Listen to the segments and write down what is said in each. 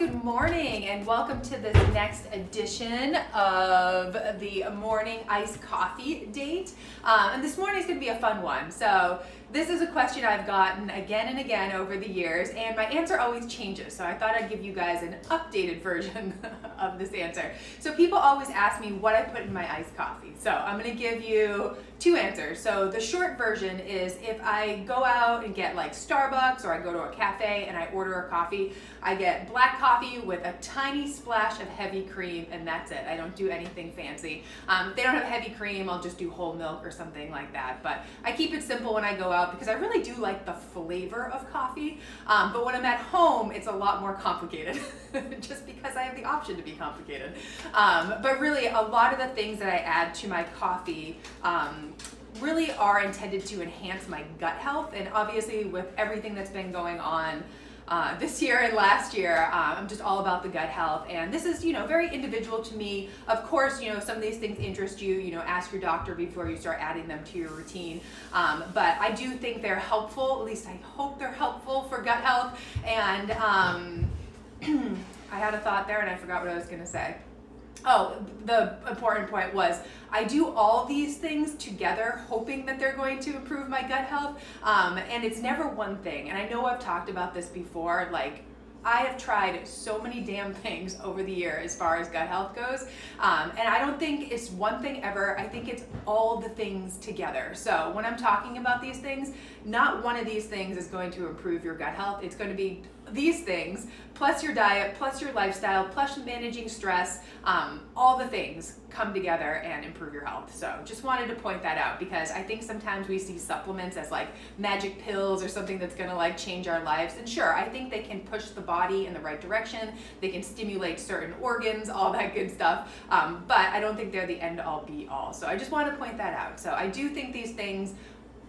Good morning, and welcome to this next edition of the morning iced coffee date. Um, and this morning is going to be a fun one. So, this is a question I've gotten again and again over the years, and my answer always changes. So I thought I'd give you guys an updated version of this answer. So people always ask me what I put in my iced coffee. So I'm gonna give you two answers. So the short version is if I go out and get like Starbucks or I go to a cafe and I order a coffee, I get black coffee with a tiny splash of heavy cream, and that's it. I don't do anything fancy. Um, if they don't have heavy cream, I'll just do whole milk or something like that. But I keep it simple when I go out out because I really do like the flavor of coffee. Um, but when I'm at home, it's a lot more complicated just because I have the option to be complicated. Um, but really, a lot of the things that I add to my coffee. Um, really are intended to enhance my gut health and obviously with everything that's been going on uh, this year and last year. Um, I'm just all about the gut health, and this is you know very individual to me. Of course, you know some of these things interest you. You know, ask your doctor before you start adding them to your routine. Um, but I do think they're helpful. At least I hope they're helpful for gut health. And um, I had a thought there, and I forgot what I was going to say. Oh, the important point was I do all these things together, hoping that they're going to improve my gut health. Um, and it's never one thing. And I know I've talked about this before, like I have tried so many damn things over the year as far as gut health goes. Um, and I don't think it's one thing ever. I think it's all the things together. So when I'm talking about these things, not one of these things is going to improve your gut health. It's going to be these things, plus your diet, plus your lifestyle, plus managing stress, um, all the things come together and improve your health. So just wanted to point that out because I think sometimes we see supplements as like magic pills or something that's gonna like change our lives. And sure, I think they can push the body in the right direction. They can stimulate certain organs, all that good stuff. Um, but I don't think they're the end all be all. So I just want to point that out. So I do think these things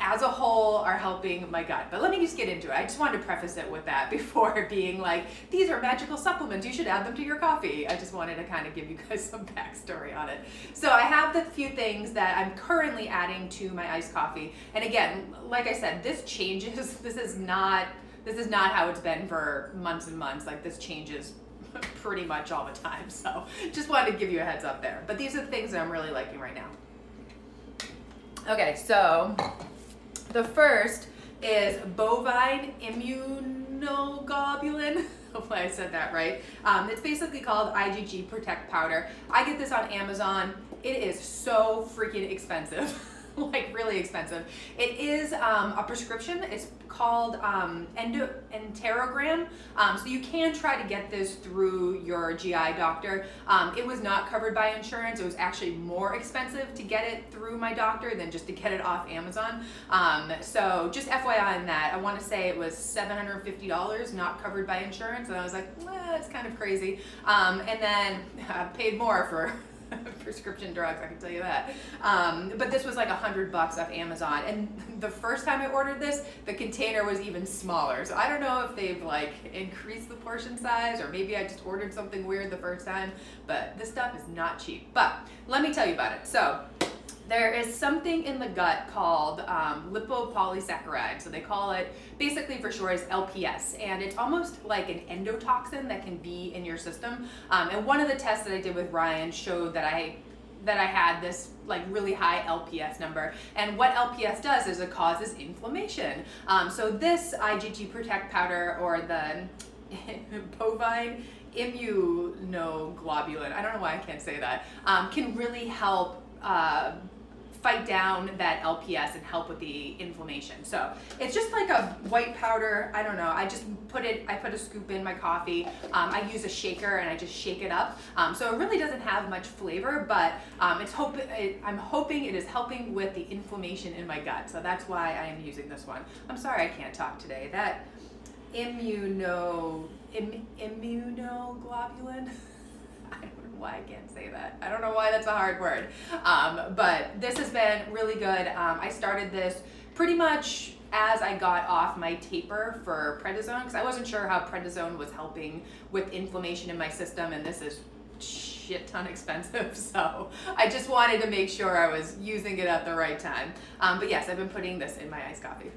as a whole are helping my gut. But let me just get into it. I just wanted to preface it with that before being like, these are magical supplements. You should add them to your coffee. I just wanted to kind of give you guys some backstory on it. So I have the few things that I'm currently adding to my iced coffee. And again, like I said, this changes. This is not this is not how it's been for months and months. Like this changes pretty much all the time. So just wanted to give you a heads up there. But these are the things that I'm really liking right now. Okay, so the first is bovine immunoglobulin. Hopefully, I said that right. Um, it's basically called IgG Protect Powder. I get this on Amazon. It is so freaking expensive. like really expensive. It is um, a prescription. It's called um, endo EnteraGam. Um, so you can try to get this through your GI doctor. Um, it was not covered by insurance. It was actually more expensive to get it through my doctor than just to get it off Amazon. Um, so just FYI on that, I want to say it was $750 not covered by insurance. And I was like, well, that's kind of crazy. Um, and then I paid more for prescription drugs, I can tell you that. Um, but this was like a hundred bucks off Amazon, and the first time I ordered this, the container was even smaller. So I don't know if they've like increased the portion size, or maybe I just ordered something weird the first time. But this stuff is not cheap. But let me tell you about it. So there is something in the gut called um, lipopolysaccharide. So they call it basically for short is LPS, and it's almost like an endotoxin that can be in your system. Um, and one of the tests that I did with Ryan showed that I that I had this like really high LPS number. And what LPS does is it causes inflammation. Um, so this IgG Protect powder or the bovine immunoglobulin, I don't know why I can't say that, um, can really help uh, fight down that LPS and help with the inflammation. So it's just like a white powder. I don't know. I just put it. I put a scoop in my coffee. Um, I use a shaker and I just shake it up. Um, so it really doesn't have much flavor, but um, it's hope. It, I'm hoping it is helping with the inflammation in my gut. So that's why I am using this one. I'm sorry I can't talk today. That immuno Im, immunoglobulin. Why I can't say that. I don't know why that's a hard word. Um, but this has been really good. Um, I started this pretty much as I got off my taper for prednisone because I wasn't sure how prednisone was helping with inflammation in my system, and this is shit ton expensive. So I just wanted to make sure I was using it at the right time. Um, but yes, I've been putting this in my iced coffee.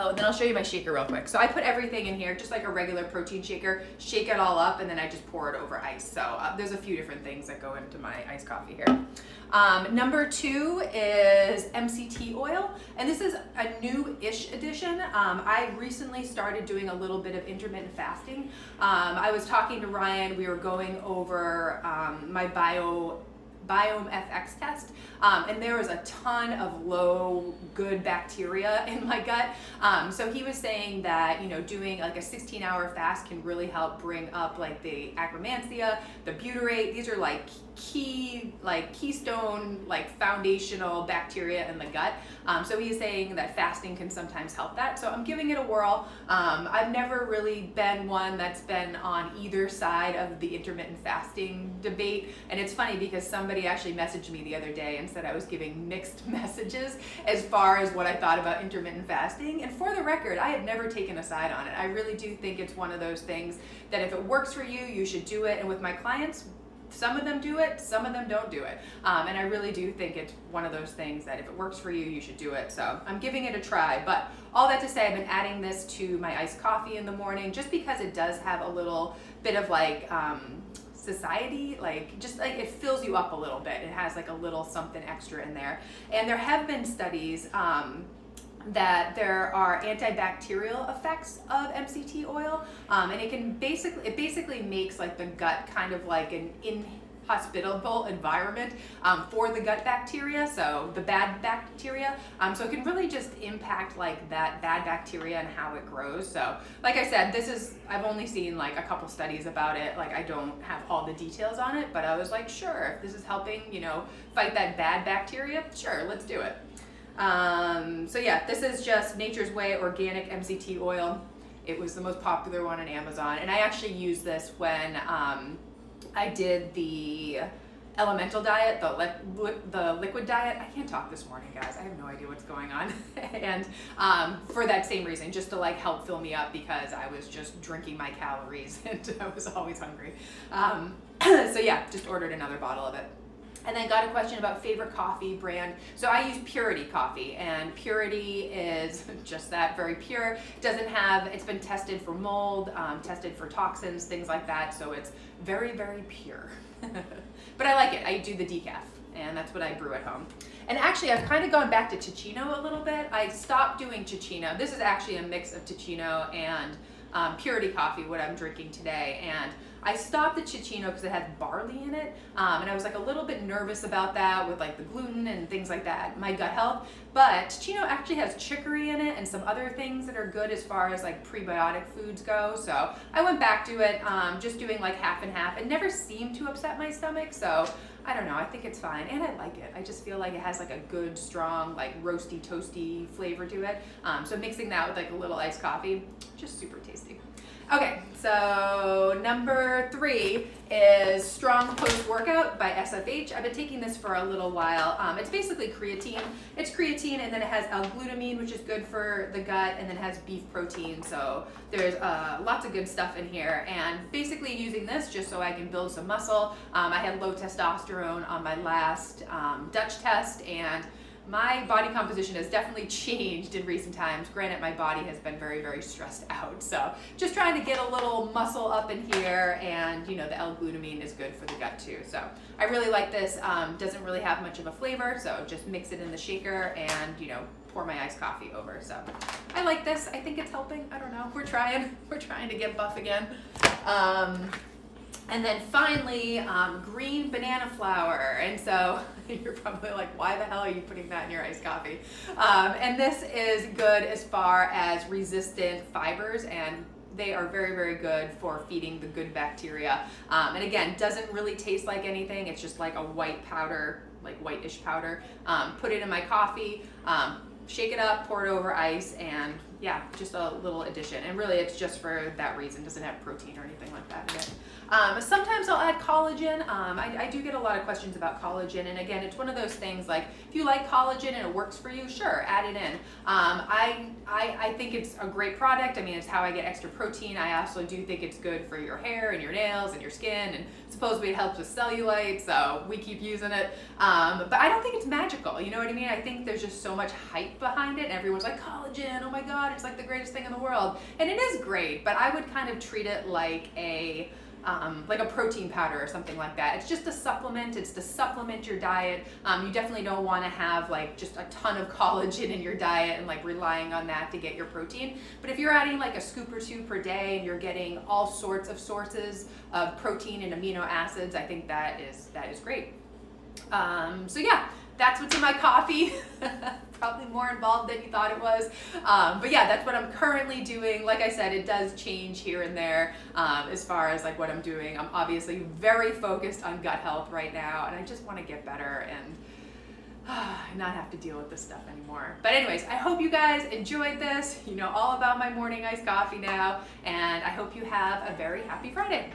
Oh, and then I'll show you my shaker real quick. So I put everything in here, just like a regular protein shaker, shake it all up, and then I just pour it over ice. So uh, there's a few different things that go into my iced coffee here. Um, number two is MCT oil, and this is a new-ish addition. Um, I recently started doing a little bit of intermittent fasting. Um, I was talking to Ryan, we were going over um, my bio Biome FX test, um, and there was a ton of low good bacteria in my gut. Um, so he was saying that you know doing like a 16 hour fast can really help bring up like the akkermansia, the butyrate. These are like key like keystone like foundational bacteria in the gut. Um, so he's saying that fasting can sometimes help that. So I'm giving it a whirl. Um, I've never really been one that's been on either side of the intermittent fasting debate, and it's funny because somebody actually messaged me the other day and said I was giving mixed messages as far as what I thought about intermittent fasting. And for the record, I have never taken a side on it. I really do think it's one of those things that if it works for you, you should do it. And with my clients, some of them do it, some of them don't do it. Um, and I really do think it's one of those things that if it works for you, you should do it. So I'm giving it a try. But all that to say, I've been adding this to my iced coffee in the morning just because it does have a little bit of like, um, satiety like just like it fills you up a little bit it has like a little something extra in there and there have been studies um, that there are antibacterial effects of MCT oil, um, and it can basically it basically makes like the gut kind of like an in hospitable environment um, for the gut bacteria, so the bad bacteria. Um, so it can really just impact like that bad bacteria and how it grows. So, like I said, this is, I've only seen like a couple studies about it. Like I don't have all the details on it, but I was like, sure, if this is helping, you know, fight that bad bacteria, sure, let's do it. Um, so yeah, this is just Nature's Way Organic MCT Oil. It was the most popular one on Amazon, and I actually used this when um, I did the elemental diet, the li- the liquid diet. I can't talk this morning, guys. I have no idea what's going on, and um, for that same reason, just to like help fill me up because I was just drinking my calories and I was always hungry. Um, so yeah, just ordered another bottle of it. And then got a question about favorite coffee brand. So I use Purity coffee, and Purity is just that, very pure. Doesn't have, it's been tested for mold, um, tested for toxins, things like that. So it's very, very pure. but I like it. I do the decaf, and that's what I brew at home. And actually, I've kind of gone back to Teeccino a little bit. I stopped doing Teeccino. This is actually a mix of Teeccino and um, Purity coffee, what I'm drinking today. And I stopped the Teeccino because it had barley in it, um, and I was like a little bit nervous about that with like the gluten and things like that, my gut health. But Teeccino actually has chicory in it and some other things that are good as far as like prebiotic foods go. So I went back to it, um, just doing like half and half. It never seemed to upset my stomach, so I don't know. I think it's fine, and I like it. I just feel like it has like a good, strong, like roasty, toasty flavor to it. Um, so mixing that with like a little iced coffee, just super tasty. Okay, so number three is Strong Post Workout by SFH. I've been taking this for a little while. Um, it's basically creatine. It's creatine, and then it has L-glutamine, which is good for the gut, and then has beef protein. So there's uh, lots of good stuff in here. And basically using this just so I can build some muscle. Um, I had low testosterone on my last um, Dutch test, and my body composition has definitely changed in recent times. Granted, my body has been very, very stressed out. So just trying to get a little muscle up in here and you know, the L-glutamine is good for the gut too. So I really like this. Um, doesn't really have much of a flavor. So just mix it in the shaker and you know, pour my iced coffee over. So I like this. I think it's helping. I don't know. We're trying. We're trying to get buff again. Um, and then finally, um, green banana flour. And so you're probably like, why the hell are you putting that in your iced coffee? Um, and this is good as far as resistant fibers and they are very, very good for feeding the good bacteria. Um, and again, doesn't really taste like anything. It's just like a white powder, like whitish powder. Um, put it in my coffee, um, shake it up, pour it over ice, and yeah, just a little addition. And really, it's just for that reason. It doesn't have protein or anything like that in it. Um, sometimes I'll add collagen. Um, I, I, do get a lot of questions about collagen, and again, it's one of those things like if you like collagen and it works for you, sure, add it in. Um, I, I, I think it's a great product. I mean, it's how I get extra protein. I also do think it's good for your hair and your nails and your skin, and supposedly it helps with cellulite, so we keep using it. Um, but I don't think it's magical. You know what I mean? I think there's just so much hype behind it, and everyone's like collagen. Oh my god, it's like the greatest thing in the world, and it is great. But I would kind of treat it like a um, like a protein powder or something like that. It's just a supplement. It's to supplement your diet. Um, you definitely don't want to have like just a ton of collagen in your diet and like relying on that to get your protein. But if you're adding like a scoop or two per day and you're getting all sorts of sources of protein and amino acids, I think that is that is great. Um, so yeah, that's what's in my coffee. Probably more involved than you thought it was. Um, but yeah, that's what I'm currently doing. Like I said, it does change here and there um, as far as like what I'm doing. I'm obviously very focused on gut health right now, and I just want to get better and not have to deal with this stuff anymore. But anyways, I hope you guys enjoyed this. You know all about my morning iced coffee now, and I hope you have a very happy Friday.